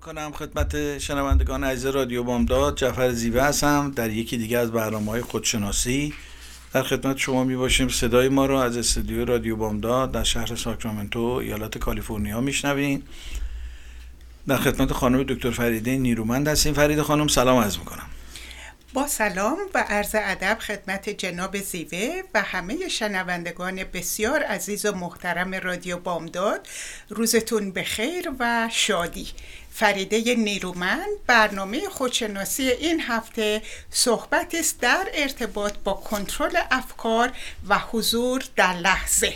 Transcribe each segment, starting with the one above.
کنم خدمت شنوندگان عزیز رادیو بامداد. جعفر زیوه هستم. در یکی دیگه از برنامه های خودشناسی. در خدمت شما می باشیم صدای ما رو از استودیو رادیو بامداد در شهر ساکرامنتو ایالت کالیفرنیا میشنوین. در خدمت خانم دکتر فریده نیرومند هستیم. فرید خانم سلام عرض می‌کنم. با سلام و عرض ادب خدمت جناب زیوه و همه شنوندگان بسیار عزیز و محترم رادیو بامداد. روزتون بخیر و شادی. فریده نیرومند برنامه خودشناسی این هفته صحبت است در ارتباط با کنترل افکار و حضور در لحظه.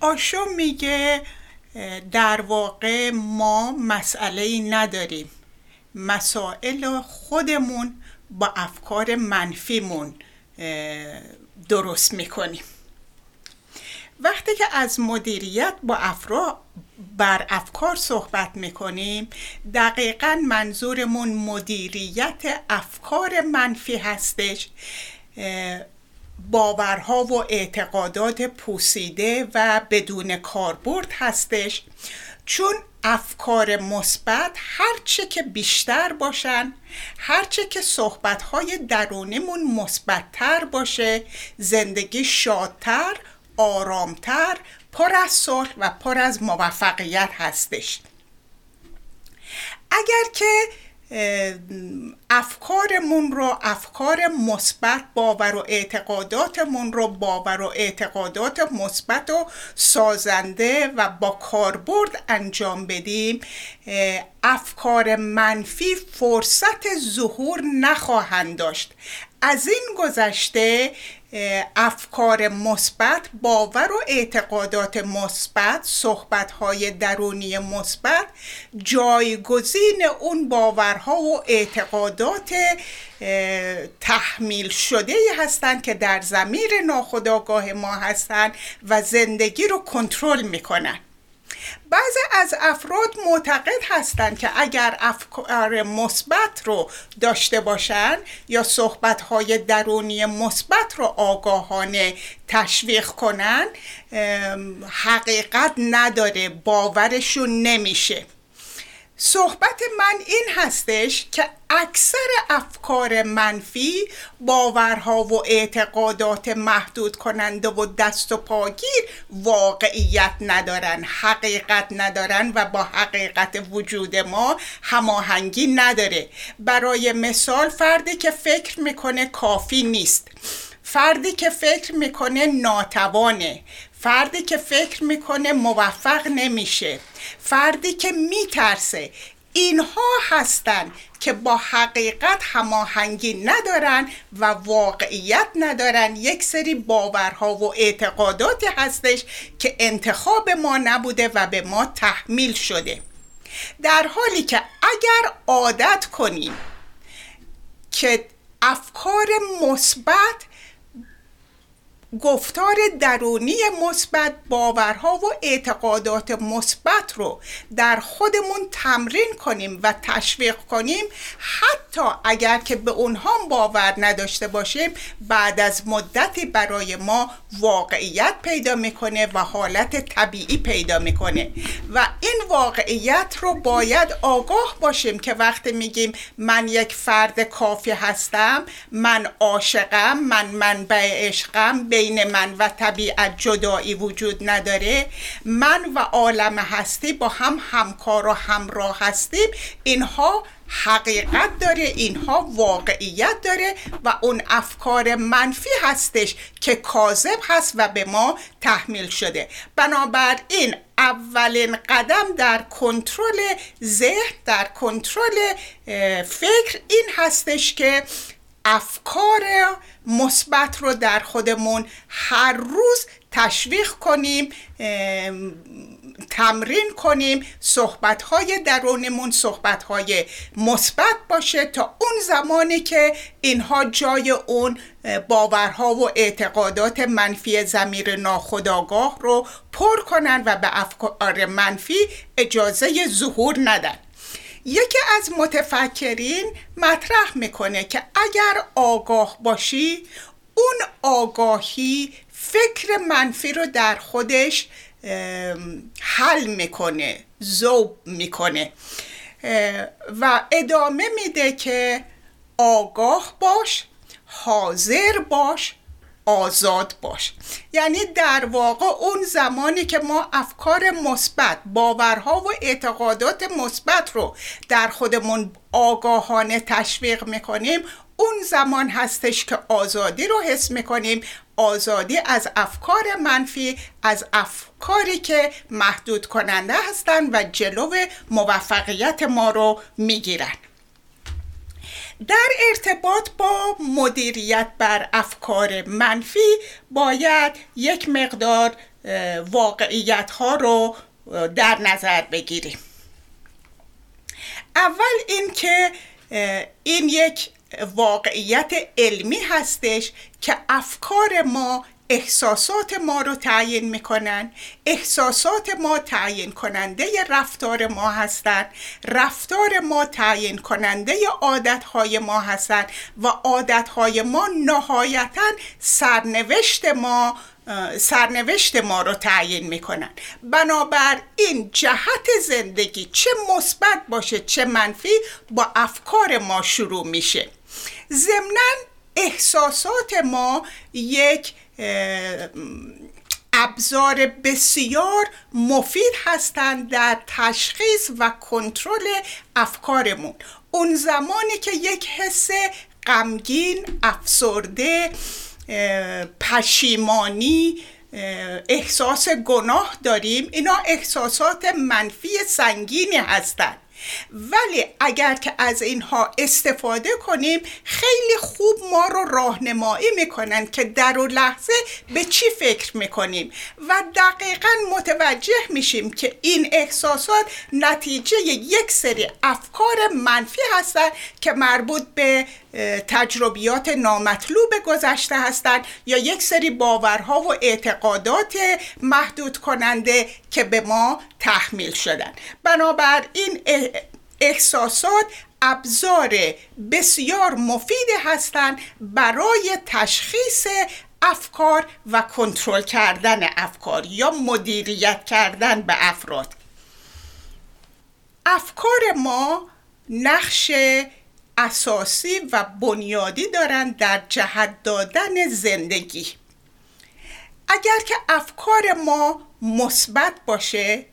آشو میگه در واقع ما مسئله ای نداریم. مسائل خودمون با افکار منفیمون درست می‌کنیم. وقتی که از مدیریت با افرا بر افکار صحبت می‌کنیم دقیقا منظورمون مدیریت افکار منفی هستش. باورها و اعتقادات پوسیده و بدون کاربرد هستش. چون افکار مثبت هرچه که بیشتر باشن هرچه که صحبتهای درونیمون مثبتتر باشه زندگی شادتر آرامتر پر از صلح و پر از موفقیت هستش. اگر که افکارمون رو افکار مثبت باور و اعتقاداتمون رو باور و اعتقادات مثبت و سازنده و با کاربرد انجام بدیم. افکار منفی فرصت ظهور نخواهند داشت. از این گذشته افکار مثبت باور و اعتقادات مثبت صحبتهای درونی مثبت جایگزین اون باورها و اعتقادات تحمیل شده هستند که در زمیر ناخودآگاه ما هستند و زندگی رو کنترل می‌کنن. بعضی از افراد معتقد هستند که اگر افکار مثبت رو داشته باشند یا صحبتهای درونی مثبت رو آگاهانه تشویق کنن حقیقت نداره باورشون نمیشه. صحبت من این هستش که اکثر افکار منفی باورها و اعتقادات محدود کننده و دست و پاگیر واقعیت ندارن حقیقت ندارن و با حقیقت وجود ما هماهنگی نداره. برای مثال فردی که فکر می‌کنه کافی نیست. فردی که فکر می‌کنه ناتوانه. فردی که فکر می‌کنه موفق نمیشه. فردی که میترسه. اینها هستند که با حقیقت هماهنگی ندارن و واقعیت ندارن. یک سری باورها و اعتقاداتی هستش که انتخاب ما نبوده و به ما تحمیل شده. در حالی که اگر عادت کنیم که افکار مثبت گفتار درونی مثبت باورها و اعتقادات مثبت رو در خودمون تمرین کنیم و تشویق کنیم. حتی اگر که به اونها باور نداشته باشیم بعد از مدتی برای ما واقعیت پیدا می‌کنه و حالت طبیعی پیدا می‌کنه. و این واقعیت رو باید آگاه باشیم که وقتی میگیم من یک فرد کافی هستم من عاشقم من منبع عشقم بین من و طبیعت جدایی وجود نداره. من و عالم هستی با هم همکار و همراه هستیم. اینها حقیقت داره اینها واقعیت داره و اون افکار منفی هستش که کاذب هست و به ما تحمیل شده. بنابراین اولین قدم در کنترل ذهن در کنترل فکر این هستش که افکار مثبت رو در خودمون هر روز تشویق کنیم تمرین کنیم صحبت های درونمون صحبت های مثبت باشه تا اون زمانی که اینها جای اون باورها و اعتقادات منفی زمیر ناخودآگاه رو پر کنن و به افکار منفی اجازه ظهور ندن. یکی از متفکرین مطرح می‌کنه که اگر آگاه باشی اون آگاهی فکر منفی رو در خودش حل می‌کنه زوب می‌کنه. و ادامه میده که آگاه باش حاضر باش آزاد باش. یعنی در واقع اون زمانی که ما افکار مثبت باورها و اعتقادات مثبت رو در خودمون آگاهانه تشویق می‌کنیم اون زمان هستش که آزادی رو حس می‌کنیم. آزادی از افکار منفی از افکاری که محدود کننده هستند و جلو موفقیت ما رو می‌گیرن. در ارتباط با مدیریت بر افکار منفی باید یک مقدار واقعیت ها رو در نظر بگیریم. اول اینکه این یک واقعیت علمی هستش که افکار ما احساسات ما رو تعیین می‌کنن. احساسات ما تعیین کننده رفتار ما هستند رفتار ما تعیین کننده عادتهای ما هستند و عادتهای ما نهایتا سرنوشت ما سرنوشت ما رو تعیین می‌کنن. بنابر این جهت زندگی چه مثبت باشه چه منفی با افکار ما شروع میشه. ضمنا احساسات ما یک ابزار بسیار مفید هستند در تشخیص و کنترل افکارمون. اون زمانی که یک حس غمگین افسرده پشیمانی احساس گناه داریم اینا احساسات منفی سنگینی هستند. ولی اگر که از اینها استفاده کنیم خیلی خوب ما رو راهنمایی می‌کنن که در و لحظه به چی فکر می‌کنیم. و دقیقا متوجه میشیم که این احساسات نتیجه یک سری افکار منفی هستند که مربوط به تجربیات نامطلوب گذشته هستند یا یک سری باورها و اعتقادات محدود کننده که به ما تحمیل شدن. بنابراین احساسات ابزار بسیار مفید هستند برای تشخیص افکار و کنترل کردن افکار یا مدیریت کردن به افراد. افکار ما نقش اساسی و بنیادی دارند در جهت دادن زندگی. اگر که افکار ما مثبت باشه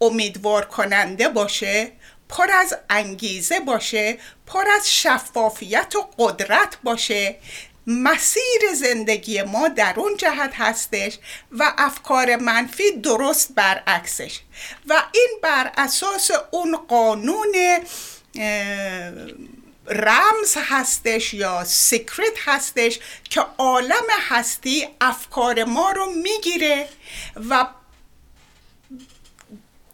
امیدوار کننده باشه پر از انگیزه باشه پر از شفافیت و قدرت باشه. مسیر زندگی ما در اون جهت هستش و افکار منفی درست برعکسش. و این بر اساس اون قانون رمز هستش یا سیکرت هستش که عالم هستی افکار ما رو می‌گیره و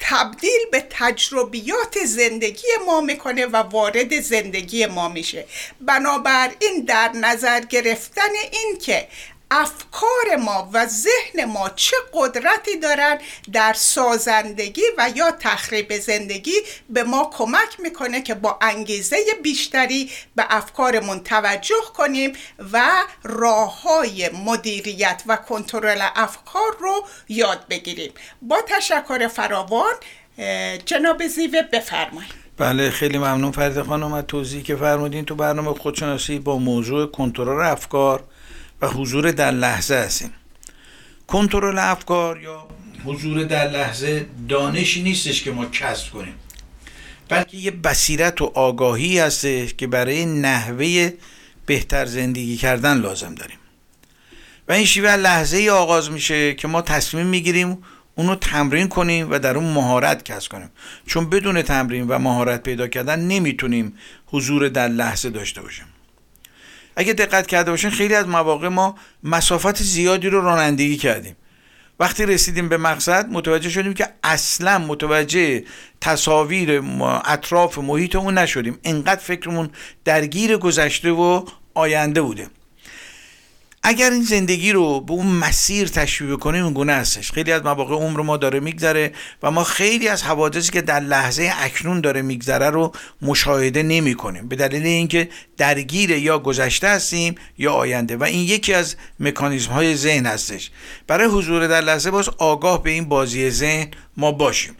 تبدیل به تجربیات زندگی ما می‌کنه و وارد زندگی ما میشه. بنابراین در نظر گرفتن این که افکار ما و ذهن ما چه قدرتی دارن در سازندگی و یا تخریب زندگی به ما کمک می‌کنه که با انگیزه بیشتری به افکارمون توجه کنیم و راه های مدیریت و کنترل افکار رو یاد بگیریم. با تشکر فراوان جناب زیوه بفرمایید. بله خیلی ممنون فرید خانم از توضیحی که فرمودین تو برنامه خودشناسی با موضوع کنترل افکار و حضور در لحظه هستیم. کنترل افکار یا حضور در لحظه دانشی نیستش که ما کسب کنیم. بلکه یه بصیرت و آگاهی هستش که برای نحوه بهتر زندگی کردن لازم داریم. و این شیوه لحظه ای آغاز میشه که ما تصمیم می‌گیریم اونو تمرین کنیم و در اون مهارت کسب کنیم. چون بدون تمرین و مهارت پیدا کردن نمی‌تونیم حضور در لحظه داشته باشیم. اگه دقت کرده باشین خیلی از مواقع ما مسافت زیادی رو رانندگی کردیم. وقتی رسیدیم به مقصد متوجه شدیم که اصلا متوجه تصاویر اطراف محیطمون نشدیم. انقدر فکرمون درگیر گذشته و آینده بوده. اگر این زندگی رو به اون مسیر تشبیه کنیم این گونه هستش. خیلی از مواقع عمر ما داره میگذره و ما خیلی از حوادثی که در لحظه اکنون داره میگذره رو مشاهده نمی کنیم به دلیل اینکه درگیر یا گذشته هستیم یا آینده. و این یکی از مکانیزم های ذهن هستش. برای حضور در لحظه باز آگاه به این بازی ذهن ما باشیم.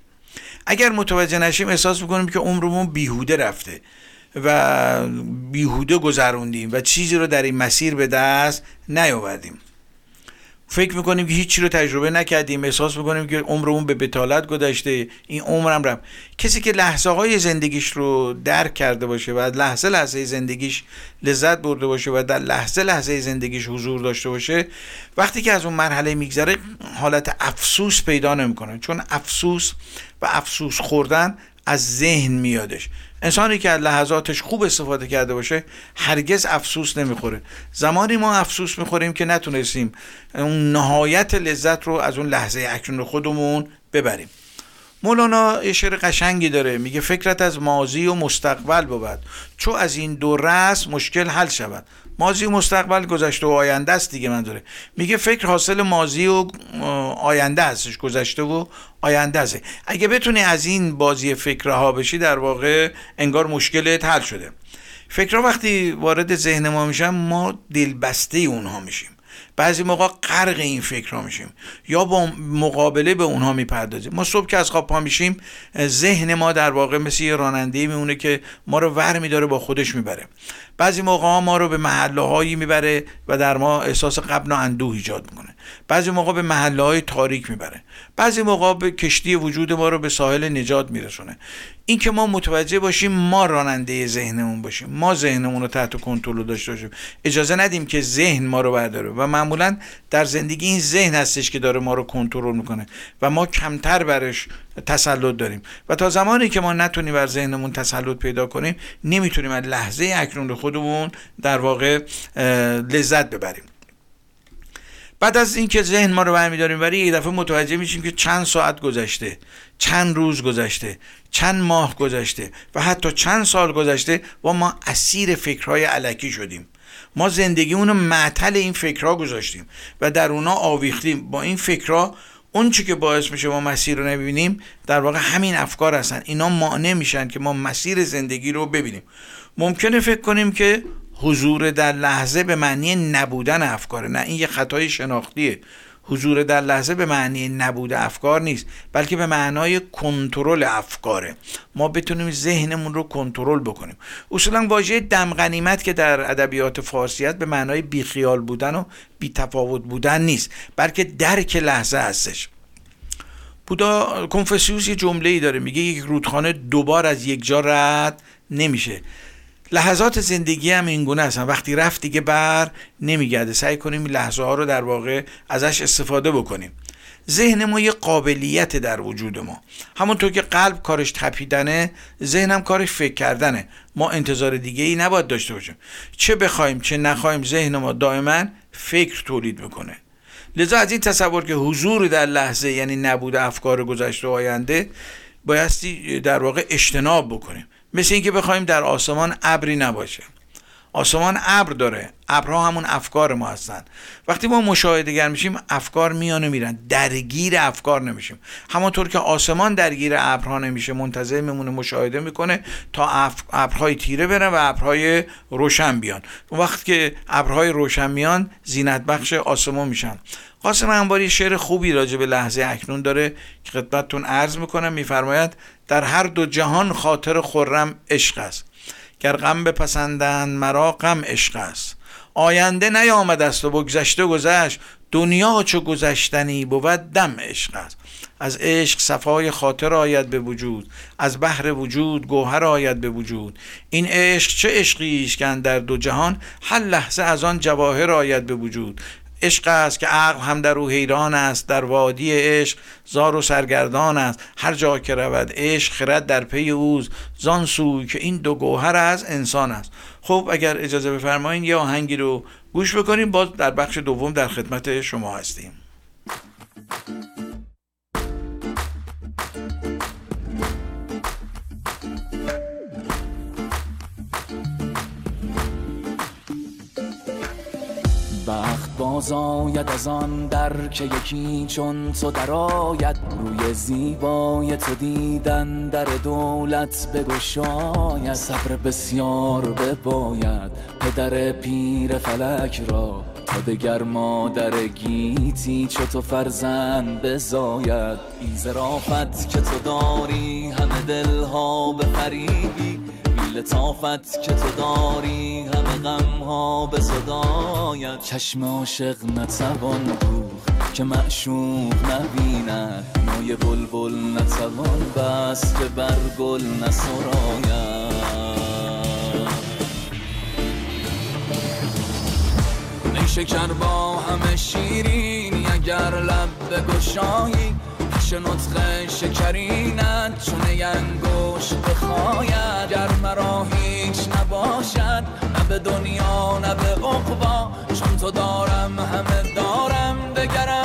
اگر متوجه نشیم احساس می‌کنیم که عمرمون بیهوده رفته. و بیهوده گذروندیم و چیزی رو در این مسیر به دست نیاوردیم. فکر می‌کنیم که هیچی رو تجربه نکردیم. احساس می‌کنیم که عمرمون به بتالت گذشته. این عمرم رفت. کسی که لحظه های زندگیش رو درک کرده باشه و لحظه لحظه زندگیش لذت برده باشه و در لحظه لحظه زندگیش حضور داشته باشه وقتی که از اون مرحله میگذره حالت افسوس پیدا نمی‌کنه. چون افسوس و افسوس خوردن از ذهن میادش. انسانی که از لحظاتش خوب استفاده کرده باشه هرگز افسوس نمی‌خوره. زمانی ما افسوس می‌خوریم که نتونستیم اون نهایت لذت رو از اون لحظه اکنون خودمون ببریم. مولانا شعر قشنگی داره میگه فکرت از ماضی و مستقبل بود. چو از این دو رس مشکل حل شود. ماضی و مستقبل گذشته و آینده است دیگه من داره میگه فکر حاصل ماضی و آینده هستش گذشته و آینده است. اگه بتونی از این بازی فکرها بشی در واقع انگار مشکلت حل شده. فکرها وقتی وارد ذهن ما میشن ما دلبسته اونها میشیم. بعضی موقع غرق این فکر ها میشیم. یا با مقابله به اونها می‌پردازیم. ما صبح که از خواب پا میشیم ذهن ما در واقع مثل یه راننده میمونه که ما رو ور میداره با خودش می‌بره. بعضی موقع ها ما رو به محله هایی می‌بره و در ما احساس قبل و اندوه ایجاد می‌کنه. بعضی موقع به محله های تاریک می‌بره. بعضی موقع به کشتی وجود ما رو به ساحل نجات میرسونه. این که ما متوجه باشیم ما راننده ذهنمون باشیم ما ذهنمون رو تحت کنترل داشته باشیم. اجازه ندیم که ذهن ما رو برداره و معمولا در زندگی این ذهن هستش که داره ما رو کنترل می‌کنه و ما کمتر برش تسلط داریم. و تا زمانی که ما نتونیم بر ذهنمون تسلط پیدا کنیم نمی‌تونیم از لحظه اکنون خودمون در واقع لذت ببریم. بعد از اینکه ذهن ما رو برمیداریم ولی یه دفعه متوجه میشیم که چند ساعت گذشته چند روز گذشته چند ماه گذشته و حتی چند سال گذشته و ما اسیر فکرهای علکی شدیم. ما زندگیمون رو معطل این فکرها گذاشتیم و در اونا آویختیم. با این فکرها اون چی که باعث میشه ما مسیر رو نبینیم در واقع همین افکار هستن. اینا مانع میشن که ما مسیر زندگی رو ببینیم. ممکنه فکر کنیم که حضور در لحظه به معنی نبودن افکاره. نه این یه خطای شناختیه. حضور در لحظه به معنی نبود افکار نیست بلکه به معنای کنترل افکاره. ما بتونیم ذهنمون رو کنترل بکنیم. اصولا واژه دم که در ادبیات فارسی به معنای بیخیال بودن و بیتفاوت بودن نیست بلکه درک لحظه هستش. بودا کنفسیوس یه جمله ای داره میگه یک رودخانه دوبار از یک جا رد نمیشه. لحظات زندگی هم این گونه هستن. وقتی رفت دیگه بر نمیگرده. سعی کنیم لحظه ها رو در واقع ازش استفاده بکنیم. ذهن ما یه قابلیت در وجود ما. همونطور که قلب کارش تپیدنه ذهنم کارش فکر کردنه. ما انتظار دیگه ای نباید داشته باشیم. چه بخوایم چه نخوایم ذهن ما دائما فکر تولید می‌کنه لذا از این تصور که حضور در لحظه یعنی نبود افکار گذشته و آینده بایستی در واقع اجتناب بکنیم. مثل اینکه بخوایم در آسمان ابری نباشه. آسمان ابر داره. ابرها همون افکار ما هستن. وقتی ما مشاهدهگر میشیم افکار میان و میرن. درگیر افکار نمیشیم. همانطور که آسمان درگیر ابرها نمیشه منتظر میمونه مشاهده می‌کنه تا ابرهای تیره برن و ابرهای روشن بیان. وقتی که ابرهای روشن میان زینت بخش آسمان میشن. قاسم انباری شعر خوبی راجع به لحظه اکنون داره که خدمتتون عرض می‌کنم. میفرماید در هر دو جهان خاطر خرم عشق است. گر غم بپسندند مرا غم عشق است. آینده نیامد است و بگذشته گذشت. دنیا چو گذشتنی بود دم عشق است. از عشق صفای خاطر آید به وجود. از بحر وجود گوهر آید به وجود. این عشق چه عشقی است که در دو جهان؟ هر لحظه از آن جواهر آید به وجود. عشق است که عقل هم در او حیران است در وادی عشق زار و سرگردان است. هر جا که رود عشق خرد در پی اوز زان سوی که این دو گوهر از انسان است. خب اگر اجازه بفرمایید یه آهنگی رو گوش بکنیم. باز در بخش دوم در خدمت شما هستیم. باز آید از آن در که یکی چون تو درآید. روی زیبای تو دیدن در دولت بگشاید. صبر بسیار بباید پدر پیر فلک را. تا دگر مادر گیتی چو تو فرزند بزاید. این زرافت که تو داری همه دلها به فریبی. لطافت که تو داری همه غم ها به صدایت. چشم عاشق نتوان دوخ که معشوق نبیند. مای بلبل نتوان بس که بر گل نسراید. شکر با همه شیرینی اگر لب بگشایی پیش نطق شکرینت چونه انگوش بخواید گر مرا هیچ نباشد نه به دنیا نه به عقبا. چون تو دارم همه دارم. بگرم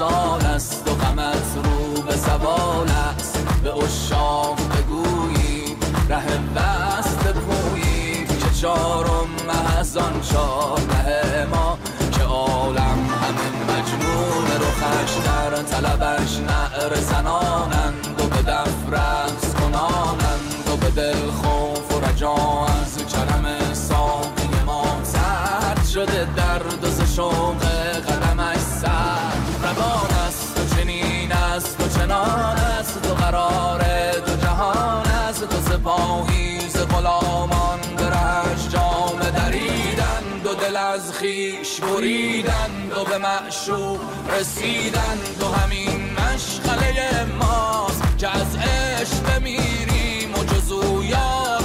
سال است و غمت رو به زوال است. به اشاق بگویی ره بست پویی که چارم محزان چار ما که عالم همه مجنون رخش در طلبش نعر زنانند و به دف رقص کنانند و به دل خوف و رجا از کرم ساقی ما سرد شده درد و شوق چنان است و قرار دو جهان است. و سپاهی ز غلامان برش جام دریدند و دل از خیش بریدند و به معشوق رسیدند و همین مشغله ماست که از عشق بمیریم و جزو یار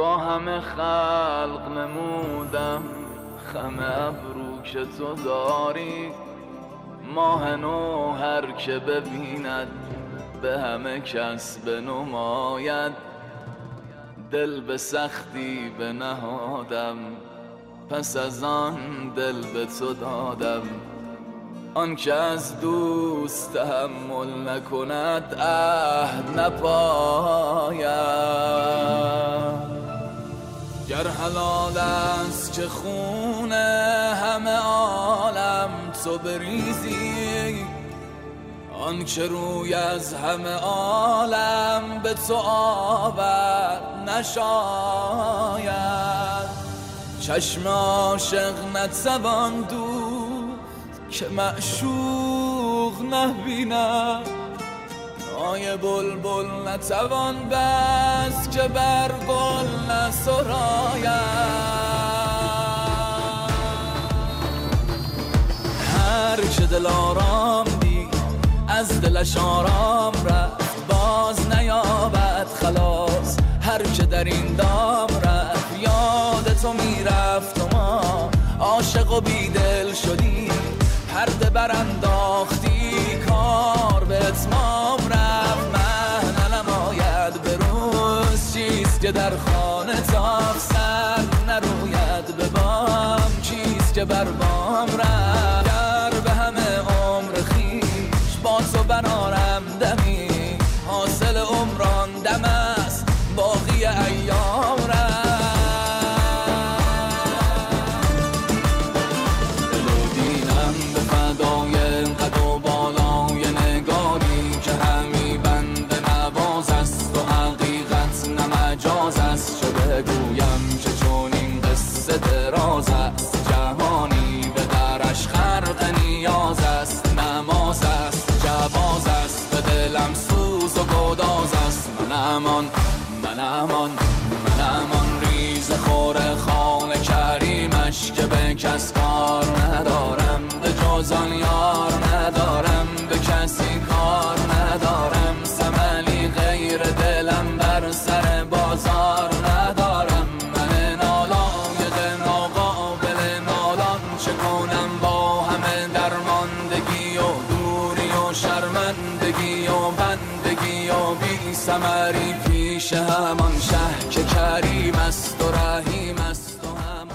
با همه خلق نمودم. خم ابرو که تو داری. ماه نو هر که ببیند به همه کس بنماید. دل به سختی به نهادم پس از آن دل به تو دادم. آن که از دوست تحمل نکند عهد نپاید. گر حلال است که خون همه عالم تو بریزی آن که روی از همه عالم به تو آور نشاید. چشم عاشق نتوان دوخت که معشوق نبیند. آی بلبل نتوان بس که بر گل نسراید هر که دل آرام دی از دلش آرام رفت. باز نیابد خلاص هر که در این دام رفت. یاد تو می‌رفت و ما عاشق و بیدل شدی پرده برانداختی کار به اتمام که در خانه تاف سر نروید به بام. چیست که بر بام رفت من همان من همان ریز خور خانه کریمش که به کس کار ندارم به جزان یار ندارم به کسی کار ندارم سملی غیر دلم بر سر بازار ندارم. من نالایق ناقابل نالان چه کنم با همه درماندگی و دوری و شرمندگی و بندگی و بی سمری پیش همان شه که کریم است و رحیم است و همان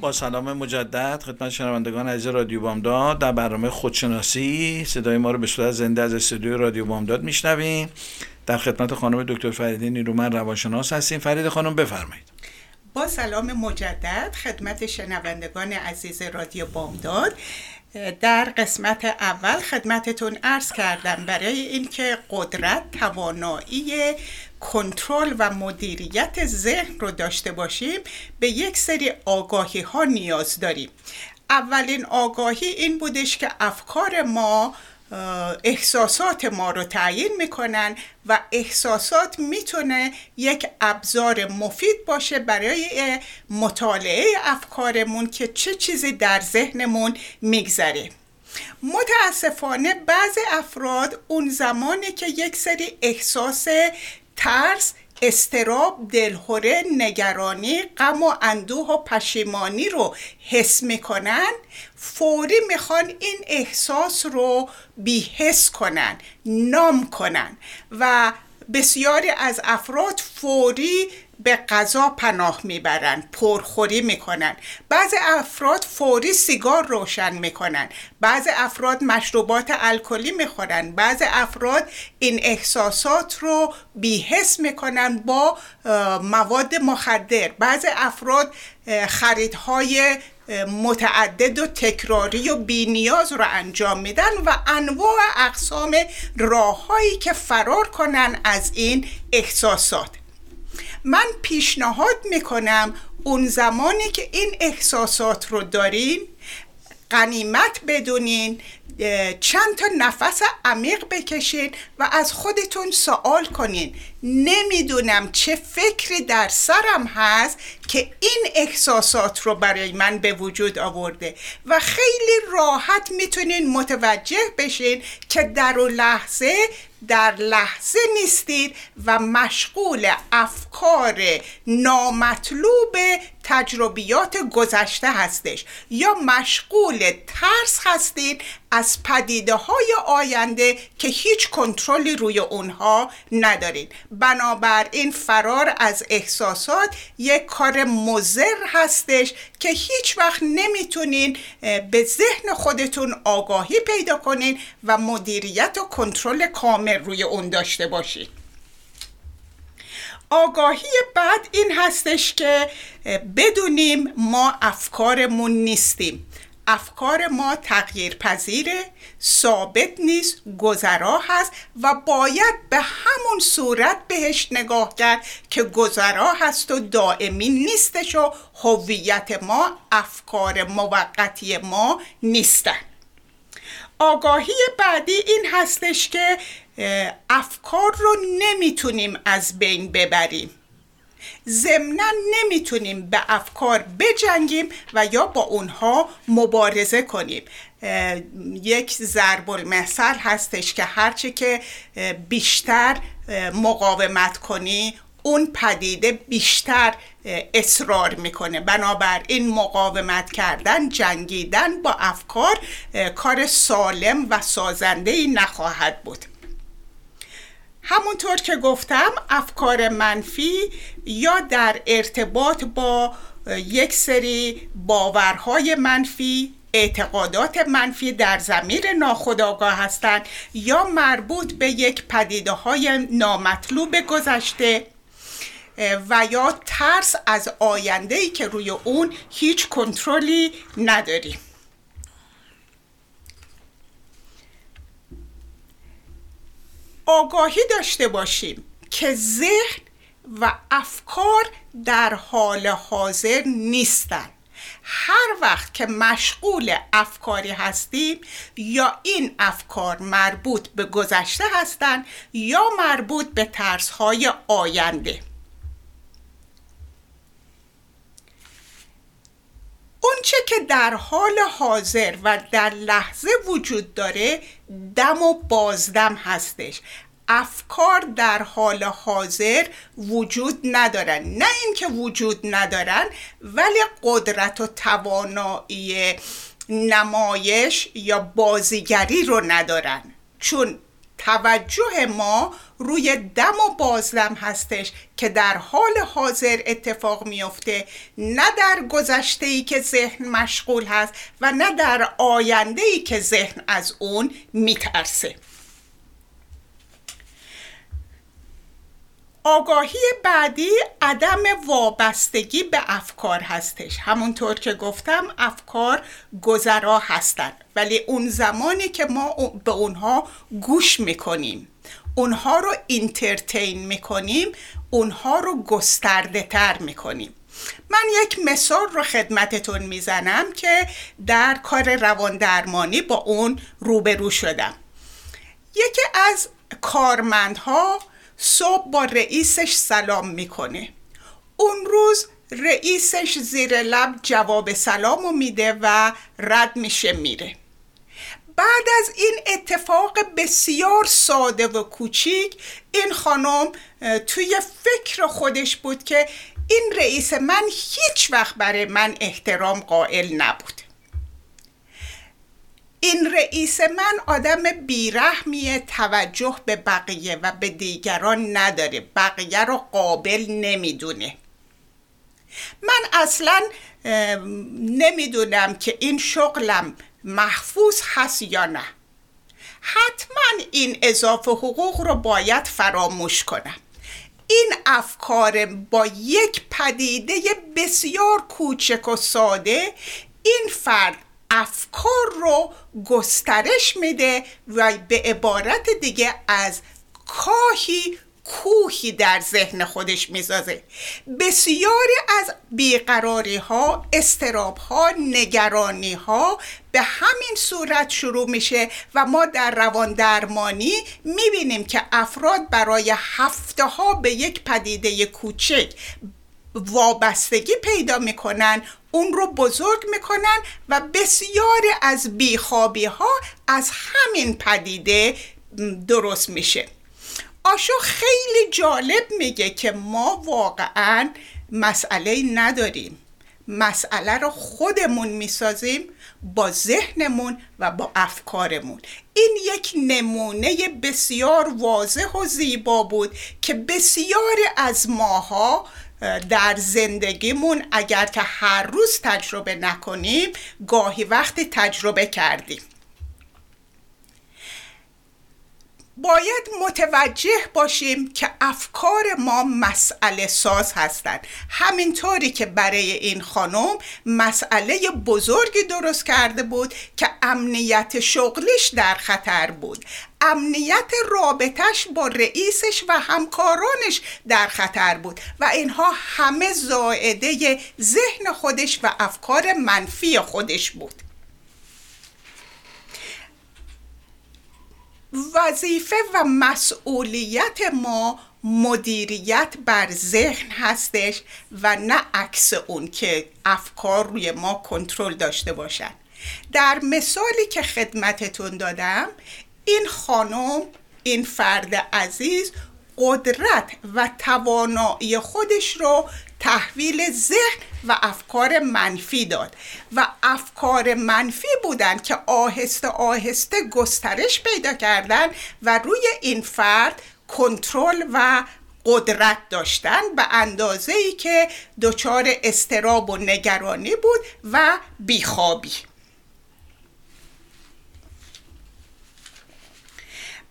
با سلام مجدد خدمت شنوندگان عزیز رادیو بامداد. در برنامه خودشناسی صدای ما رو به صورت زنده از استودیو رادیو بامداد میشنویم. در خدمت خانم دکتر فریده نیرومن روانشناس هستیم. فرید خانم بفرمایید. با سلام مجدد خدمت شنوندگان عزیز رادیو بامداد. در قسمت اول خدمتتون عرض کردم برای اینکه قدرت توانایی کنترل و مدیریت ذهن رو داشته باشیم به یک سری آگاهی ها نیاز داریم. اولین آگاهی این بودش که افکار ما احساسات ما رو تعیین می‌کنن و احساسات می‌تونه یک ابزار مفید باشه برای مطالعه افکارمون که چه چیزی در ذهنمون میگذره. متاسفانه بعض افراد اون زمانی که یک سری احساس ترس استراب دلهوره نگرانی غم و اندوه و پشیمانی رو حس می‌کنن. فوری می‌خوان این احساس رو بیحس کنن نام کنن و بسیاری از افراد فوری به غذا پناه می‌برن پرخوری می‌کنن. بعض افراد فوری سیگار روشن می‌کنن. بعض افراد مشروبات الکلی می‌خورن. بعض افراد این احساسات رو بیحس می‌کنن با مواد مخدر. بعض افراد خریدهای متعدد و تکراری و بینیاز رو انجام میدن و انواع اقسام راههایی که فرار کنن از این احساسات. من پیشنهاد می‌کنم اون زمانی که این احساسات رو دارین قنیمت بدونین چند تا نفس عمیق بکشین و از خودتون سوال کنین. نمی‌دونم چه فکری در سرم هست که این احساسات رو برای من به وجود آورده و خیلی راحت می‌تونین متوجه بشین که در و لحظه در لحظه نیستید و مشغول افکار نامطلوب تجربیات گذشته هستش یا مشغول ترس هستید از پدیده های آینده که هیچ کنترلی روی اونها ندارید بنابراین فرار از احساسات یک کار مزر هستش که هیچ وقت نمی‌تونین به ذهن خودتون آگاهی پیدا کنین و مدیریت و کنترل کامل روی اون داشته باشید آگاهی بعد این هستش که بدونیم ما افکارمون نیستیم. افکار ما تغییر پذیره ثابت نیست گذرا هست و باید به همون صورت بهش نگاه کرد که گذرا هست و دائمی نیستش و هویت ما افکار موقتی ما نیستن. آگاهی بعدی این هستش که افکار رو نمی‌تونیم از بین ببریم. ضمنا نمی‌تونیم به افکار بجنگیم و یا با اونها مبارزه کنیم. یک ضرب المثل هستش که هرچه که بیشتر مقاومت کنی اون پدیده بیشتر اصرار می‌کنه. بنابراین مقاومت کردن جنگیدن با افکار کار سالم و سازنده ای نخواهد بود. همونطور که گفتم افکار منفی یا در ارتباط با یک سری باورهای منفی اعتقادات منفی در زمیر ناخودآگاه هستند یا مربوط به یک پدیده های نامطلوب گذشته و یا ترس از آینده ای که روی اون هیچ کنترلی نداریم. آگاهی داشته باشیم که ذهن و افکار در حال حاضر نیستند هر وقت که مشغول افکاری هستیم یا این افکار مربوط به گذشته هستند یا مربوط به ترسهای آینده. اونچه که در حال حاضر و در لحظه وجود داره دم و بازدم هستش. افکار در حال حاضر وجود ندارن. نه اینکه وجود ندارن ولی قدرت و توانایی نمایش یا بازیگری رو ندارن. چون توجه ما روی دم و بازدم هستش که در حال حاضر اتفاق میفته نه در گذشته ای که ذهن مشغول هست و نه در آینده ای که ذهن از اون میترسه. آگاهی بعدی عدم وابستگی به افکار هستش. همونطور که گفتم افکار گذرا هستند ولی اون زمانی که ما به اونها گوش می‌کنیم اونها رو اینترتین می‌کنیم اونها رو گسترده تر می‌کنیم. من یک مثال رو خدمتتون می‌زنم که در کار روان درمانی با اون روبرو شدم. یکی از کارمندها صبح با رئیسش سلام می‌کنه. اون روز رئیسش زیر لب جواب سلامو میده و رد میشه میره. بعد از این اتفاق بسیار ساده و کوچیک این خانم توی فکر خودش بود که این رئیس من هیچ وقت برای من احترام قائل نبود. این رئیس من آدم بیرحمیه توجه به بقیه و به دیگران نداره. بقیه رو قابل نمی‌دونه. من اصلا نمی‌دونم که این شغلم محفوظ هست یا نه. حتما این اضافه حقوق رو باید فراموش کنم. این افکار با یک پدیده بسیار کوچک و ساده این فرد افکار رو گسترش میده و به عبارت دیگه از کاهی کوهی در ذهن خودش می‌سازه. بسیاری از بیقراری ها استراب ها نگرانی ها به همین صورت شروع میشه و ما در روان درمانی می‌بینیم که افراد برای هفته ها به یک پدیده کوچک وابستگی پیدا می‌کنن اون رو بزرگ می‌کنن و بسیاری از بیخوابی ها از همین پدیده درست میشه. آشو خیلی جالب میگه که ما واقعا مسئله نداریم. مسئله رو خودمون می‌سازیم با ذهنمون و با افکارمون. این یک نمونه بسیار واضح و زیبا بود که بسیاری از ماها در زندگیمون اگر که هر روز تجربه نکنیم گاهی وقتی تجربه کردیم. باید متوجه باشیم که افکار ما مسئله ساز هستند. همینطوری که برای این خانم مسئله بزرگی درست کرده بود که امنیت شغلیش در خطر بود. امنیت رابطش با رئیسش و همکارانش در خطر بود و اینها همه زائده ذهن خودش و افکار منفی خودش بود. وظیفه و مسئولیت ما مدیریت بر ذهن هستش و نه عکس اون که افکار روی ما کنترل داشته باشن. در مثالی که خدمتتون دادم این خانم این فرد عزیز قدرت و توانایی خودش رو تحویل ذهن و افکار منفی داد و افکار منفی بودن که آهسته آهسته گسترش پیدا کردن و روی این فرد کنترل و قدرت داشتن به اندازه ای که دچار استراب و نگرانی بود و بیخوابی.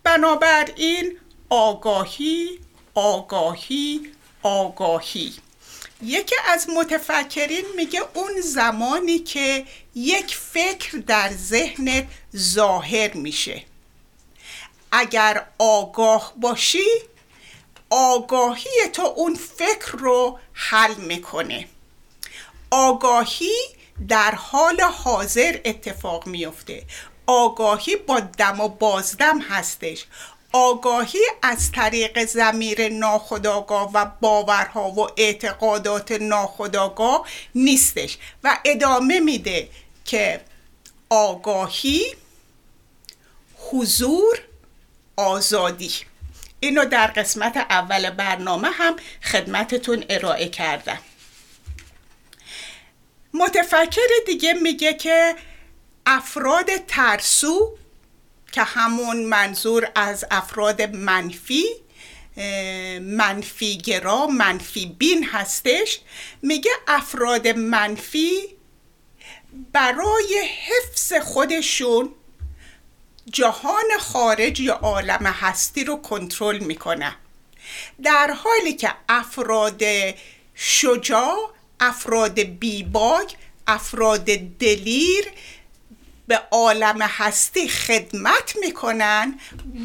بنابراین آگاهی آگاهی آگاهی. یکی از متفکرین میگه اون زمانی که یک فکر در ذهنت ظاهر میشه. اگر آگاه باشی آگاهی تو اون فکر رو حل می‌کنه. آگاهی در حال حاضر اتفاق میفته آگاهی با دم و بازدم هستش. آگاهی از طریق زمیر ناخداگاه و باورها و اعتقادات ناخداگاه نیستش و ادامه میده که آگاهی حضور آزادی. اینو در قسمت اول برنامه هم خدمتتون ارائه کردم. متفکر دیگه میگه که افراد ترسو که همون منظور از افراد منفی منفیگرا منفی بین هستش. میگه افراد منفی برای حفظ خودشون جهان خارج یا عالم هستی رو کنترل می‌کنن در حالی که افراد شجاع افراد بیباگ افراد دلیر به عالم هستی خدمت می‌کنن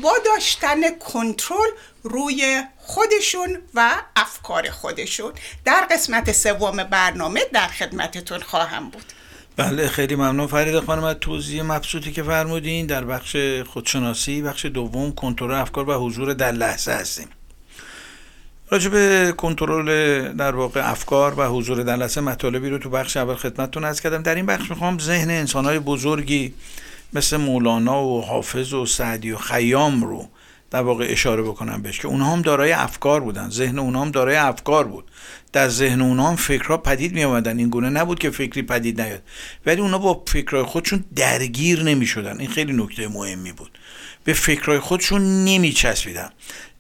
با داشتن کنترل روی خودشون و افکار خودشون. در قسمت سوم برنامه در خدمتتون خواهم بود. بله خیلی ممنون. فرید خانم از توضیح مبسوطی که فرمودین در بخش خودشناسی بخش دوم کنترل افکار و حضور در لحظه هستیم. راجع به کنترل در واقع افکار و حضور در لحظه مطالبی رو تو بخش اول خدمتتون از کردم. در این بخش می‌خوام ذهن انسانهای بزرگی مثل مولانا و حافظ و سعدی و خیام رو در واقع اشاره بکنم بهش که اونها هم دارای افکار بودن. ذهن اونها هم دارای افکار بود. در ذهن اونها هم فکرها پدید می آمدن این گونه نبود که فکری پدید نیاد. ولی اونها با فکرهای خودشون درگیر نمی شدن این خیلی نکته مهمی بود. به فکرهای خودشون نمی چسبیدن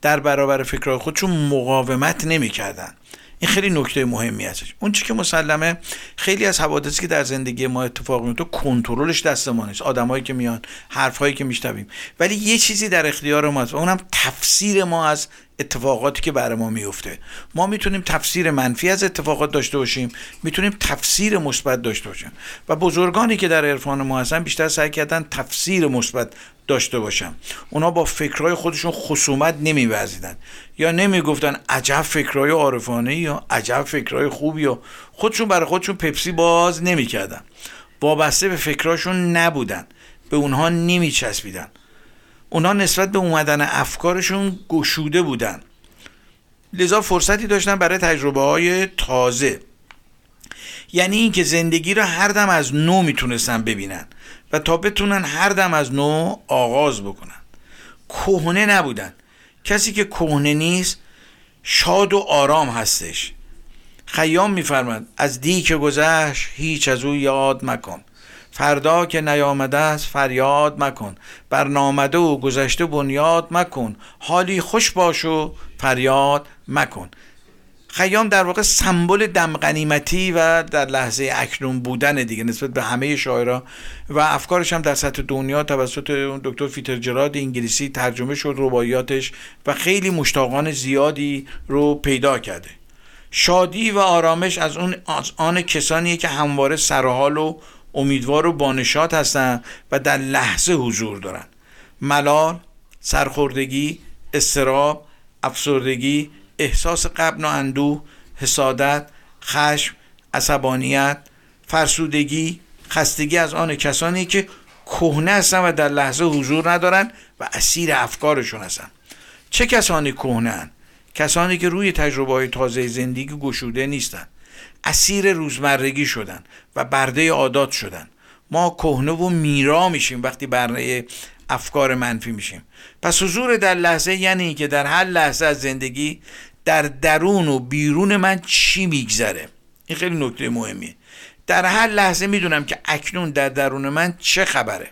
در برابر فکرهای خودشون مقاومت نمی کردن این خیلی نکته مهمی هستش. اون چی که مسلمه خیلی از حوادثی که در زندگی ما اتفاق میفته کنترلش دست ما نیست. آدمایی که میان حرفهایی که میشنویم. ولی یه چیزی در اختیار ما هست و اونم تفسیر ما از اتفاقاتی که برای ما میفته ما می‌تونیم تفسیر منفی از اتفاقات داشته باشیم می‌تونیم تفسیر مثبت داشته باشیم و بزرگانی که در عرفان ما هستن بیشتر سعی کردن تفسیر مثبت داشته باشم اونا با فکرهای خودشون خصومت نمیورزیدن. یا نمی‌گفتن عجب فکرهای عارفانه یا عجب فکرهای خوبی یا خودشون برای خودشون پپسی باز نمی‌کردن. وابسته به فکرهاشون نبودن. به اونها نمیچسبیدن. اونا نسبت به اومدن افکارشون گشوده بودن. لذا فرصتی داشتن برای تجربه های تازه. یعنی اینکه زندگی را هر دم از نو می‌تونستن ببینن و تا بتونن هر دم از نو آغاز بکنن. کهنه نبودن. کسی که کهنه نیست شاد و آرام هستش. خیام میفرماد از دی که گذشت هیچ از او یاد مکن. فردا که نیامده است فریاد مکن. برنامده و گذشته بنیاد مکن. حالی خوش باش و فریاد مکن. خیام در واقع سمبل دم غنیمتی و در لحظه اکنون بودن دیگه نسبت به همه شاعرها و افکارش هم در سطح دنیا توسط دکتر فیتر جراد انگلیسی ترجمه شد رباعیاتش و خیلی مشتاقان زیادی رو پیدا کرده. شادی و آرامش از اون آن کسانیه که همواره سرحال و امیدوار و بانشات هستن و در لحظه حضور دارن. ملال سرخوردگی استراب افسردگی احساس قبن و اندوه حسادت خشم عصبانیت فرسودگی خستگی از آن کسانی که کهنه هستن و در لحظه حضور ندارن و اسیر افکارشون هستن. چه کسانی کهنه کسانی که روی تجربه های تازه زندگی گشوده نیستن. اسیر روزمرگی شدن و برده عادات شدن. ما کهنه و میرا میشیم وقتی برده افکار منفی میشیم. پس حضور در لحظه یعنی که در هر لحظه از زندگی در درون و بیرون من چی میگذره؟ این خیلی نکته مهمیه. در هر لحظه می‌دونم که اکنون در درون من چه خبره.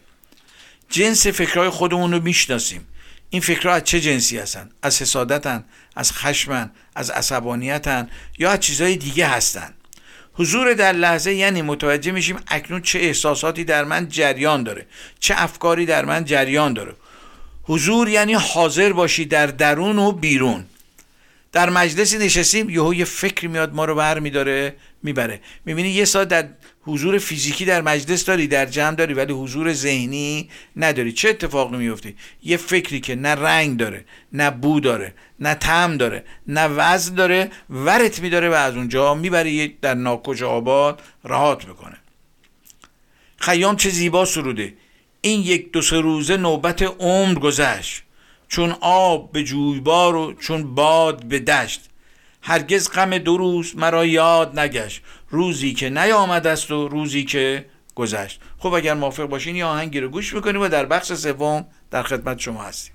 جنس فکرهای خودمون رو می‌شناسیم. این فکرها از چه جنسی هستن؟ از حسادتن از خشمن از عصبانیتن یا از چیزهای دیگه هستن؟ حضور در لحظه یعنی متوجه میشیم اکنون چه احساساتی در من جریان داره چه افکاری در من جریان داره. حضور یعنی حاضر باشی در درون و بیرون. در مجلسی نشستیم یهو یه فکری میاد ما رو بر میداره می‌بره. می‌بینی یه ساعت در حضور فیزیکی در مجلس داری در جمع داری ولی حضور ذهنی نداری. چه اتفاقی میفته یه فکری که نه رنگ داره نه بو داره نه تم داره نه وزن داره ورت میداره و از اونجا می‌بره در ناکجا آباد رهات می‌کنه. خیام چه زیبا سروده. این یک دو سه روزه نوبت عمر گذشت. چون آب به جویبار و چون باد به دشت. هرگز غم دو روز مرا یاد نگشت. روزی که نیامد است و روزی که گذشت. خب اگر موافق باشین یا آهنگی رو گوش می‌کنیم و در بخش سوم در خدمت شما هستیم.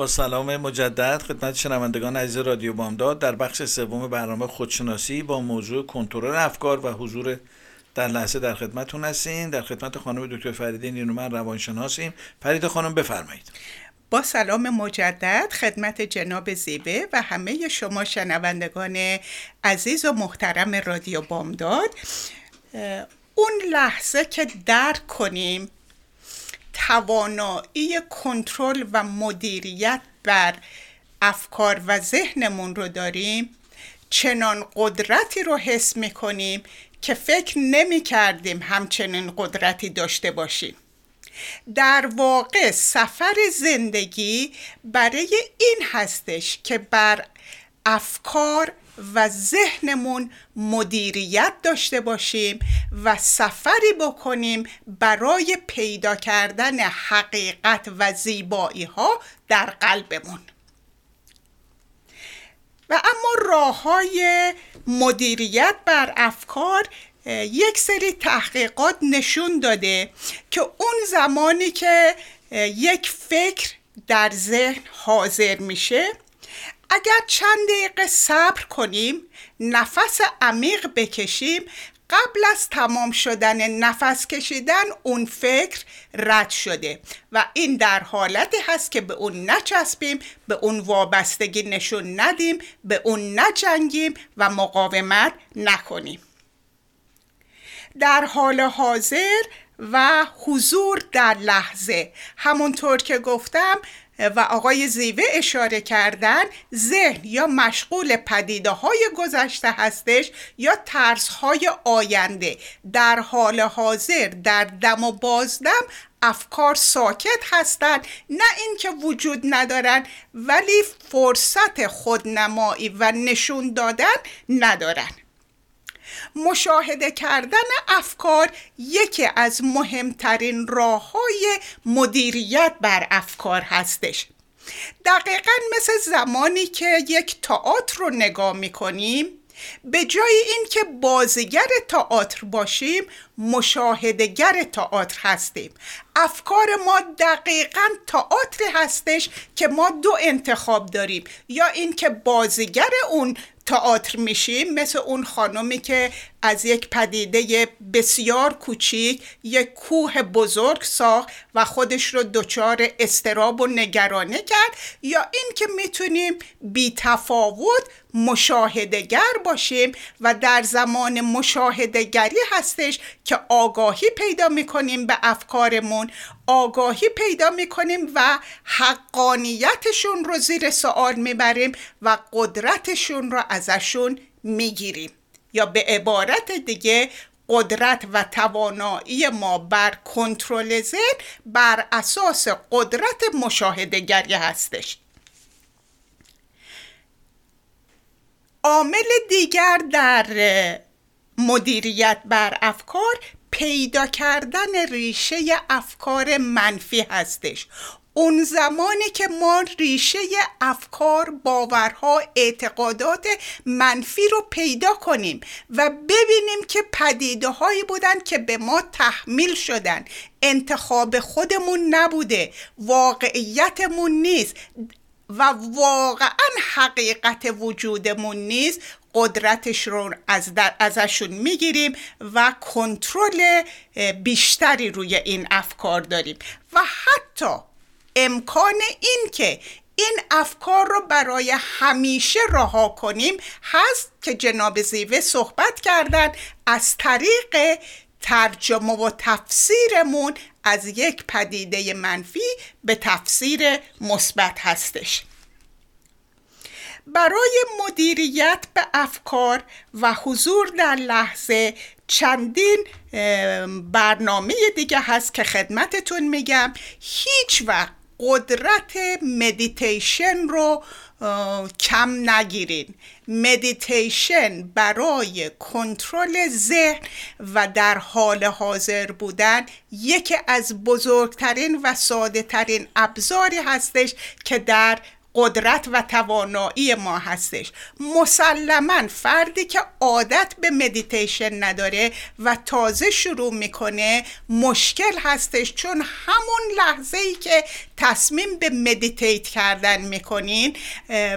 با سلام مجدد خدمت شنوندگان عزیز رادیو بامداد در بخش سوم برنامه خودشناسی با موضوع کنترل افکار و حضور در لحظه در خدمتتون هستیم. در خدمت خانم دکتر فریده نیرومن روانشناسیم. فرید خانم بفرمایید. با سلام مجدد خدمت جناب زیبه و همه شما شنوندگان عزیز و محترم رادیو بامداد. اون لحظه که درک کنیم توانایی کنترل و مدیریت بر افکار و ذهنمون رو داریم چنان قدرتی رو حس می‌کنیم که فکر نمی کردیم همچنین قدرتی داشته باشیم. در واقع سفر زندگی برای این هستش که بر افکار و ذهنمون مدیریت داشته باشیم و سفری بکنیم برای پیدا کردن حقیقت و زیبایی ها در قلبمون. و اما راه های مدیریت بر افکار یک سری تحقیقات نشون داده که اون زمانی که یک فکر در ذهن حاضر میشه اگر چند دقیقه صبر کنیم نفس عمیق بکشیم قبل از تمام شدن نفس کشیدن اون فکر رد شده و این در حالتی هست که به اون نچسبیم به اون وابستگی نشون ندیم به اون نجنگیم و مقاومت نکنیم. در حال حاضر و حضور در لحظه. همونطور که گفتم و آقای زیوه اشاره کردن ذهن یا مشغول پدیده های گذشته هستش یا ترس های آینده. در حال حاضر در دم و بازدم افکار ساکت هستند. نه اینکه وجود ندارن ولی فرصت خودنمایی و نشون دادن ندارن مشاهده کردن افکار یکی از مهمترین راه های مدیریت بر افکار هستش. دقیقا مثل زمانی که یک تئاتر رو نگاه می‌کنیم به جای اینکه بازیگر تئاتر باشیم مشاهدگر تئاتر هستیم. افکار ما دقیقا تئاتر هستش که ما دو انتخاب داریم. یا اینکه بازیگر اون تئاتر میشیم مثل اون خانمی که از یک پدیده بسیار کوچیک یک کوه بزرگ ساخت و خودش رو دچار استراب و نگرانه کرد. یا اینکه می‌تونیم بی تفاوت مشاهدگر باشیم و در زمان مشاهدگری هستش که آگاهی پیدا می‌کنیم به افکارمون آگاهی پیدا می‌کنیم و حقانیتشون رو زیر سوال می‌بریم و قدرتشون رو ازشون می‌گیریم. یا به عبارت دیگه قدرت و توانایی ما بر کنترل ذهن بر اساس قدرت مشاهدگری هستش. عامل دیگر در مدیریت بر افکار پیدا کردن ریشه افکار منفی هستش. اون زمانی که ما ریشه افکار باورها اعتقادات منفی رو پیدا کنیم و ببینیم که پدیده هایی بودن که به ما تحمیل شدن. انتخاب خودمون نبوده واقعیتمون نیست. و واقعا حقیقت وجودمون نیست. قدرتش رو از ازشون می‌گیریم و کنترل بیشتری روی این افکار داریم. و حتی امکان این که این افکار رو برای همیشه رها کنیم هست که جناب زیوه صحبت کردن از طریق ترجمه و تفسیرمون از یک پدیده منفی به تفسیر مثبت هستش. برای مدیریت به افکار و حضور در لحظه چندین برنامه دیگه هست که خدمتتون میگم. هیچ وقت قدرت مدیتیشن رو کم نگیرین مدیتیشن برای کنترل ذهن و در حال حاضر بودن یکی از بزرگترین و ساده ترین ابزاری هستش که در قدرت و توانایی ما هستش. مسلما فردی که عادت به مدیتیشن نداره و تازه شروع می‌کنه مشکل هستش. چون همون لحظه ای که تصمیم به meditate کردن می‌کنین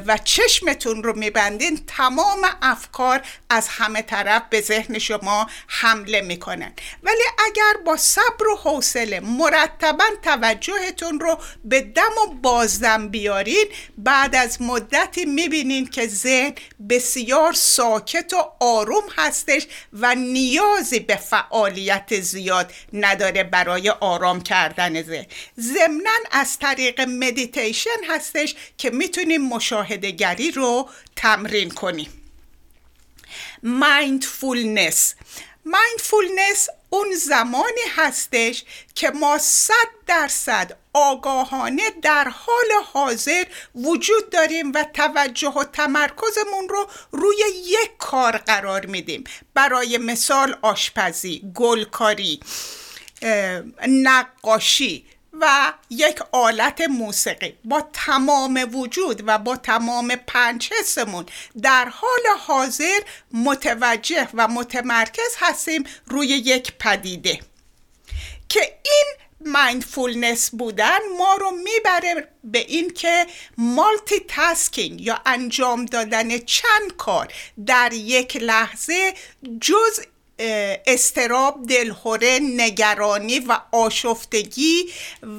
و چشمتون رو میبندین تمام افکار از همه طرف به ذهن شما حمله می‌کنن. ولی اگر با صبر و حوصله مرتبا توجهتون رو به دم و بازدم بیارین بعد از مدتی می‌بینین که ذهن بسیار ساکت و آروم هستش و نیازی به فعالیت زیاد نداره برای آرام کردن ذهن. ضمنا از طریق مدیتیشن هستش که می‌تونیم مشاهده گری رو تمرین کنیم. mindfulness mindfulness اون زمانی هستش که ما صد درصد آگاهانه در حال حاضر وجود داریم و توجه و تمرکزمون رو روی یک کار قرار میدیم. برای مثال آشپزی گلکاری نقاشی و یک آلت موسیقی. با تمام وجود و با تمام پنج حسمون در حال حاضر متوجه و متمرکز هستیم روی یک پدیده. که این مایندفولنس بودن ما رو می‌بره به این که مالتی تاسکینگ یا انجام دادن چند کار در یک لحظه جز استراب دلهوره نگرانی و آشفتگی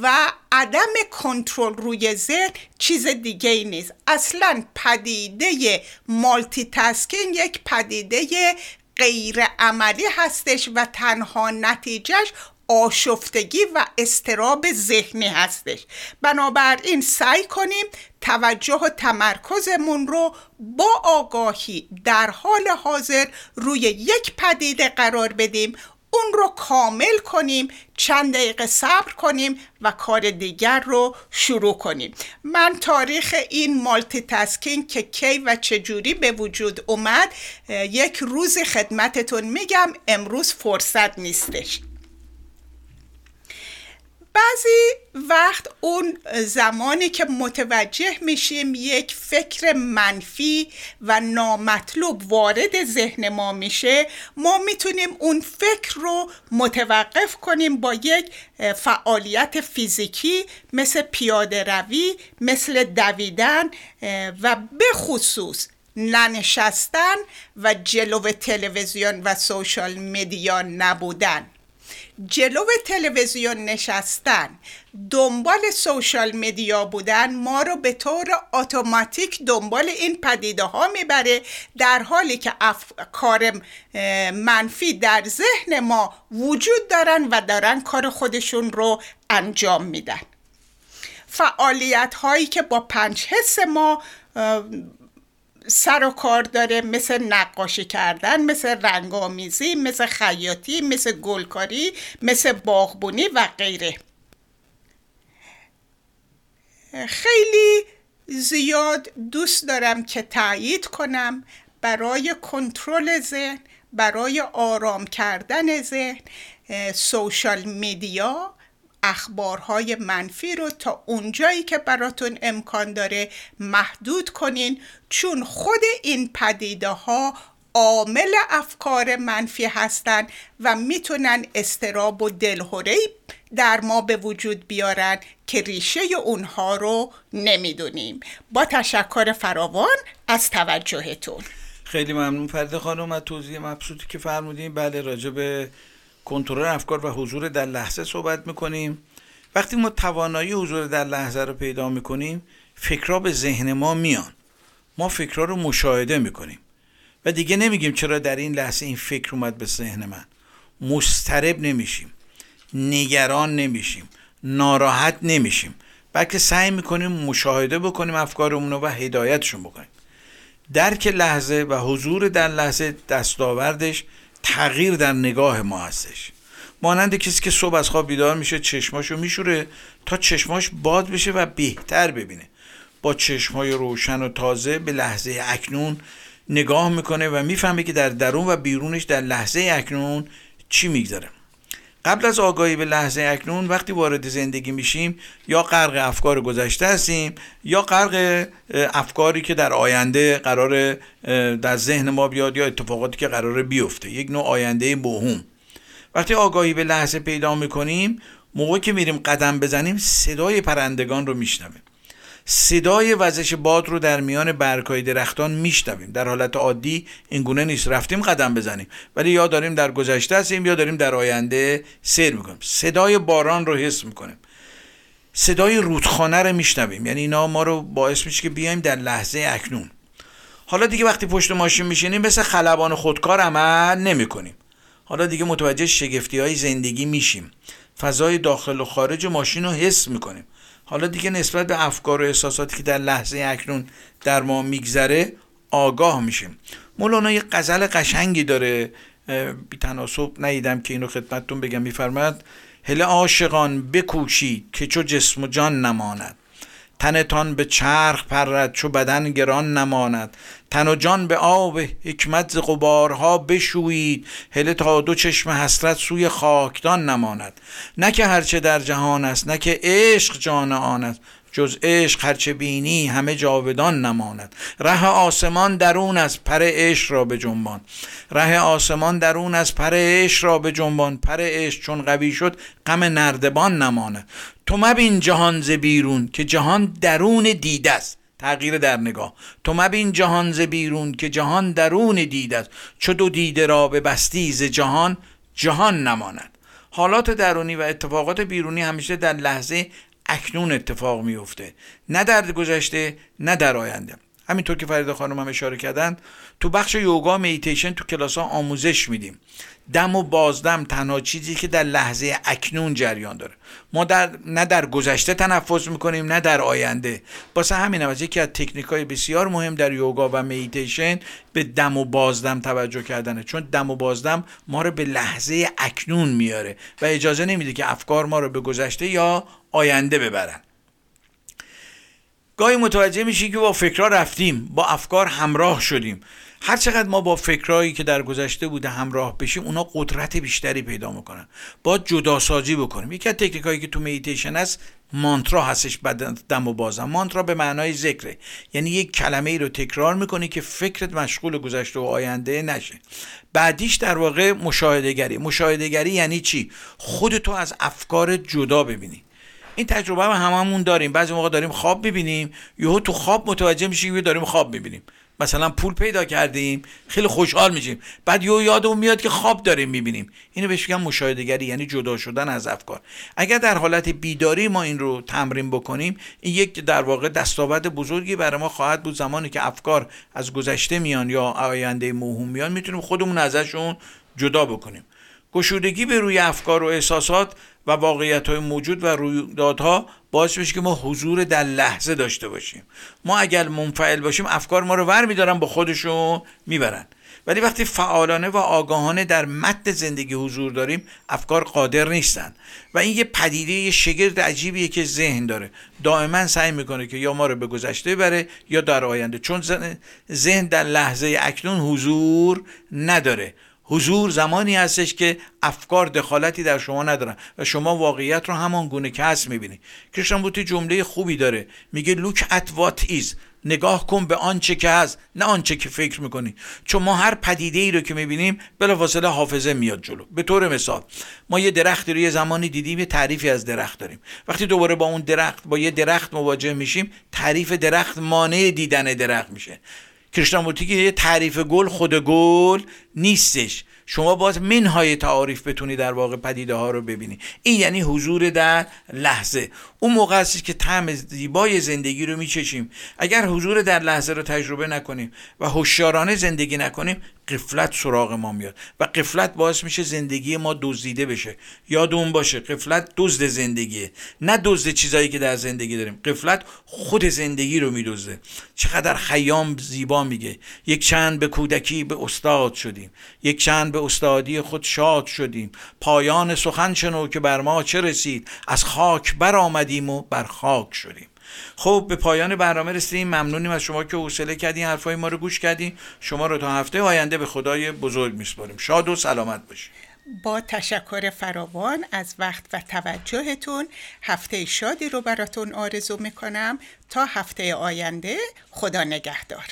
و عدم کنترل روی ذهن چیز دیگه ای نیست. اصلا پدیده مالتی تاسکینگ یک پدیده غیر عملی هستش و تنها نتیجهش آشفتگی و استراب ذهنی هستش. بنابراین سعی کنیم توجه و تمرکزمون رو با آگاهی در حال حاضر روی یک پدیده قرار بدیم. اون رو کامل کنیم چند دقیقه صبر کنیم و کار دیگر رو شروع کنیم. من تاریخ این مالتی تاسکینگ که کی و چجوری به وجود اومد یک روز خدمتتون میگم امروز فرصت نیستش. بعضی وقت اون زمانی که متوجه میشیم یک فکر منفی و نامطلوب وارد ذهن ما میشه ما می‌تونیم اون فکر رو متوقف کنیم با یک فعالیت فیزیکی مثل پیاده روی مثل دویدن و به خصوص ننشستن و جلو تلویزیون و سوشال مدیا نبودن. جلو تلویزیون نشستن. دنبال سوشال مدیا بودن ما رو به طور اتوماتیک دنبال این پدیده ها می‌بره در حالی که کار منفی در ذهن ما وجود دارن و دارن کار خودشون رو انجام میدن. فعالیت هایی که با پنج حس ما سر و کار داره مثل نقاشی کردن مثل رنگامیزی مثل خیاطی مثل گلکاری مثل باغبونی و غیره. خیلی زیاد دوست دارم که تایید کنم برای کنترل ذهن برای آرام کردن ذهن سوشال میدیا. اخبارهای منفی رو تا اونجایی که براتون امکان داره محدود کنین چون خود این پدیده ها عامل افکار منفی هستند و می‌تونن استراب و دلهوره در ما به وجود بیارن که ریشه اونها رو نمی‌دونیم. با تشکر فراوان از توجهتون. خیلی ممنون. فرد خانم از توضیح مبسوطی که فرمودیم بله راجع به کنترل افکار و حضور در لحظه صحبت می‌کنیم. وقتی ما توانایی حضور در لحظه رو پیدا می‌کنیم فکرها به ذهن ما میان. ما فکرها رو مشاهده می‌کنیم و دیگه نمیگیم چرا در این لحظه این فکر اومد به ذهن من. مسترب نمیشیم نگران نمیشیم ناراحت نمیشیم بلکه سعی می‌کنیم مشاهده بکنیم افکارمون رو و هدایتشون بکنیم. درک لحظه و حضور در لحظه دستاوردش تغییر در نگاه ما هستش. مانند کسی که صبح از خواب بیدار میشه چشماشو میشوره تا چشماش باد بشه و بهتر ببینه. با چشمای روشن و تازه به لحظه اکنون نگاه می‌کنه و می‌فهمه که در درون و بیرونش در لحظه اکنون چی میگذره. قبل از آگاهی به لحظه اکنون وقتی وارد زندگی میشیم یا غرق افکار گذشته هستیم یا غرق افکاری که در آینده قرار در ذهن ما بیاد یا اتفاقاتی که قرار بیفته. یک نوع آینده بوهم وقتی آگاهی به لحظه پیدا می‌کنیم موقعی که میریم قدم بزنیم صدای پرندگان رو میشنویم. صدای وزش باد رو در میان برگهای درختان میشنویم. در حالت عادی این گونه نیست. رفتیم قدم بزنیم. ولی یا داریم در گذشته هستیم یا داریم در آینده سیر می‌کنیم. صدای باران رو حس می‌کنیم. صدای رودخانه رو میشنویم. یعنی اینا ما رو باعث میشه که بیایم در لحظه اکنون. حالا دیگه وقتی پشت ماشین میشینیم مثل خلبان خودکار عمل نمی‌کنیم. حالا دیگه متوجه شگفتی های زندگی میشیم. فضای داخل و خارج ماشین رو حس می‌کنیم. حالا دیگه نسبت به افکار و احساساتی که در لحظه اکنون در ما میگذره آگاه میشیم. مولانا یه غزل قشنگی داره. بی تناسب ندیدم که اینو خدمتتون بگم. میفرماد هله عاشقان بکوشید که چو جسم و جان نماند. تنتان به چرخ پرد چو بدن گران نماند. تن و جان به آب حکمت ز غبارها بشویید. هله تا دو چشم حسرت سوی خاکدان نماند. نه که هرچه در جهان است نه که عشق جان آن است. جز عشق هرچه بینی همه جاودان نماند. ره آسمان درون از پر عشق را به جنبان. ره آسمان درون از پر عشق را به جنبان. پر عشق چون قوی شد غم نردبان نماند. تو مبین جهان ز بیرون که جهان درون دیده است. تغییر در نگاه. تو مبین جهان ز بیرون که جهان درون دیده است. چو دو دیده را به بستی ز جهان جهان نماند. حالات درونی و اتفاقات بیرونی همیشه در لحظه اکنون اتفاق میفته نه در گذشته نه در آینده. همینطور که فرید خانم هم اشاره کردن تو بخش یوگا میتیشن تو کلاس ها آموزش میدیم. دم و بازدم تنها چیزی که در لحظه اکنون جریان داره. ما در نه در گذشته تنفس می‌کنیم نه در آینده. واسه همین از یکی از تکنیک های بسیار مهم در یوگا و میتیشن به دم و بازدم توجه کردنه. چون دم و بازدم ما رو به لحظه اکنون میاره و اجازه نمیده که افکار ما رو به گذشته یا آینده ببرن. گاهی متوجه میشی که با فکرها رفتیم با افکار همراه شدیم. هر چقدر ما با فکرهایی که در گذشته بوده همراه بشیم اونا قدرت بیشتری پیدا می‌کنن. با جداسازی بکنیم. یکی از تکنیک هایی که تو میتیشن هست مانترا هستش بعد دم و بازم. مانترا به معنای ذکره. یعنی یک کلمه ای رو تکرار می‌کنی که فکرت مشغول گذشته و آینده نشه. بعدیش در واقع مشاهده گری مشاهده گری یعنی چی؟ خودتو از افکار جدا ببینی. این تجربه هم هممون داریم. بعضی موقع داریم خواب می‌بینیم. یهو تو خواب متوجه میشیم که داریم خواب می‌بینیم. مثلا پول پیدا کردیم خیلی خوشحال میشیم. بعد یهو یادمون میاد که خواب داریم می‌بینیم. اینو بهش میگن مشاهدهگری یعنی جدا شدن از افکار. اگر در حالت بیداری ما این رو تمرین بکنیم این یک در واقع دستاورد بزرگی برای ما خواهد بود. زمانی که افکار از گذشته میان یا آینده موهوم میان می‌تونیم خودمون ازشون جدا بکنیم. گشودگی به روی افکار و احساسات و واقعیت های موجود و رویدادها باعث میشه که ما حضور در لحظه داشته باشیم. ما اگر منفعل باشیم افکار ما رو ور میدارن با خودشون می‌برن. ولی وقتی فعالانه و آگاهانه در مد زندگی حضور داریم افکار قادر نیستن. و این یه پدیده یه شگرد عجیبیه که ذهن داره. دائما سعی می‌کنه که یا ما رو به گذشته بره یا در آینده. چون ذهن در لحظه اکنون حضور نداره. حضور زمانی هستش که افکار دخالتی در شما ندارن و شما واقعیت رو همان گونه که هست می‌بینی. بوتی جمله خوبی داره. میگه look at what is. نگاه کن به آنچه که هست نه آنچه که فکر می‌کنی. چون ما هر پدیده ای رو که می‌بینیم بلافاصله حافظه میاد جلو. به طور مثال ما یه درختی رو یه زمانی دیدیم یه تعریفی از درخت داریم. وقتی دوباره با اون درخت با یه درخت مواجه میشیم تعریف درخت مانع دیدن درخت میشه. کریشنامورتی که یه تعریف گل خود گل نیستش. شما باز منهای تعاریف بتونی در واقع پدیده ها رو ببینی. این یعنی حضور در لحظه. اون موقع هستش که طعم زیبای زندگی رو میچشیم. اگر حضور در لحظه رو تجربه نکنیم و هوشیارانه زندگی نکنیم قفلت سراغ ما میاد و قفلت باعث میشه زندگی ما دزدیده بشه. یادمون باشه قفلت دزد زندگیه. نه دزد چیزایی که در زندگی داریم. قفلت خود زندگی رو میدزده. چقدر خیام زیبا میگه. یک چند به کودکی به استاد شدیم. یک چند به استادی خود شاد شدیم. پایان سخن شنو که بر ما چه رسید. از خاک برآمدیم و بر خاک شدیم. خب به پایان برنامه رسیدیم. ممنونیم از شما که حوصله کردین حرفای ما رو گوش کردین. شما رو تا هفته آینده به خدای بزرگ میسپاریم. شاد و سلامت باشید با تشکر فراوان از وقت و توجهتون هفته شادی رو براتون آرزو می‌کنم. تا هفته آینده خدا نگهدار.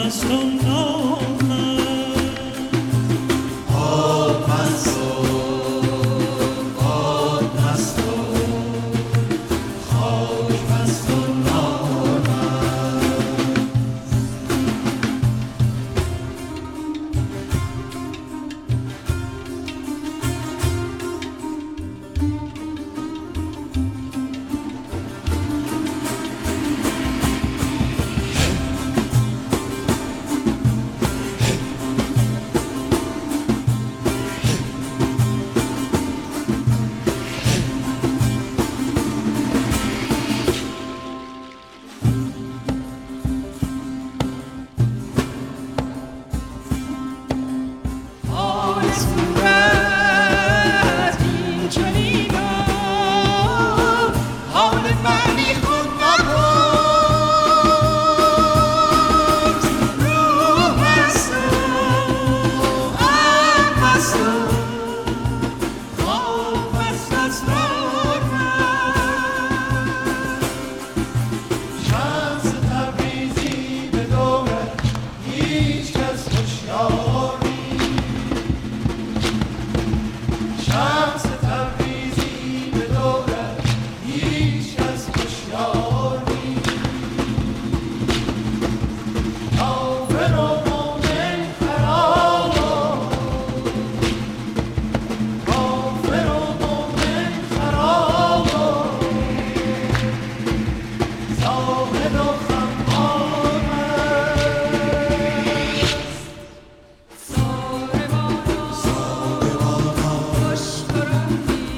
almas não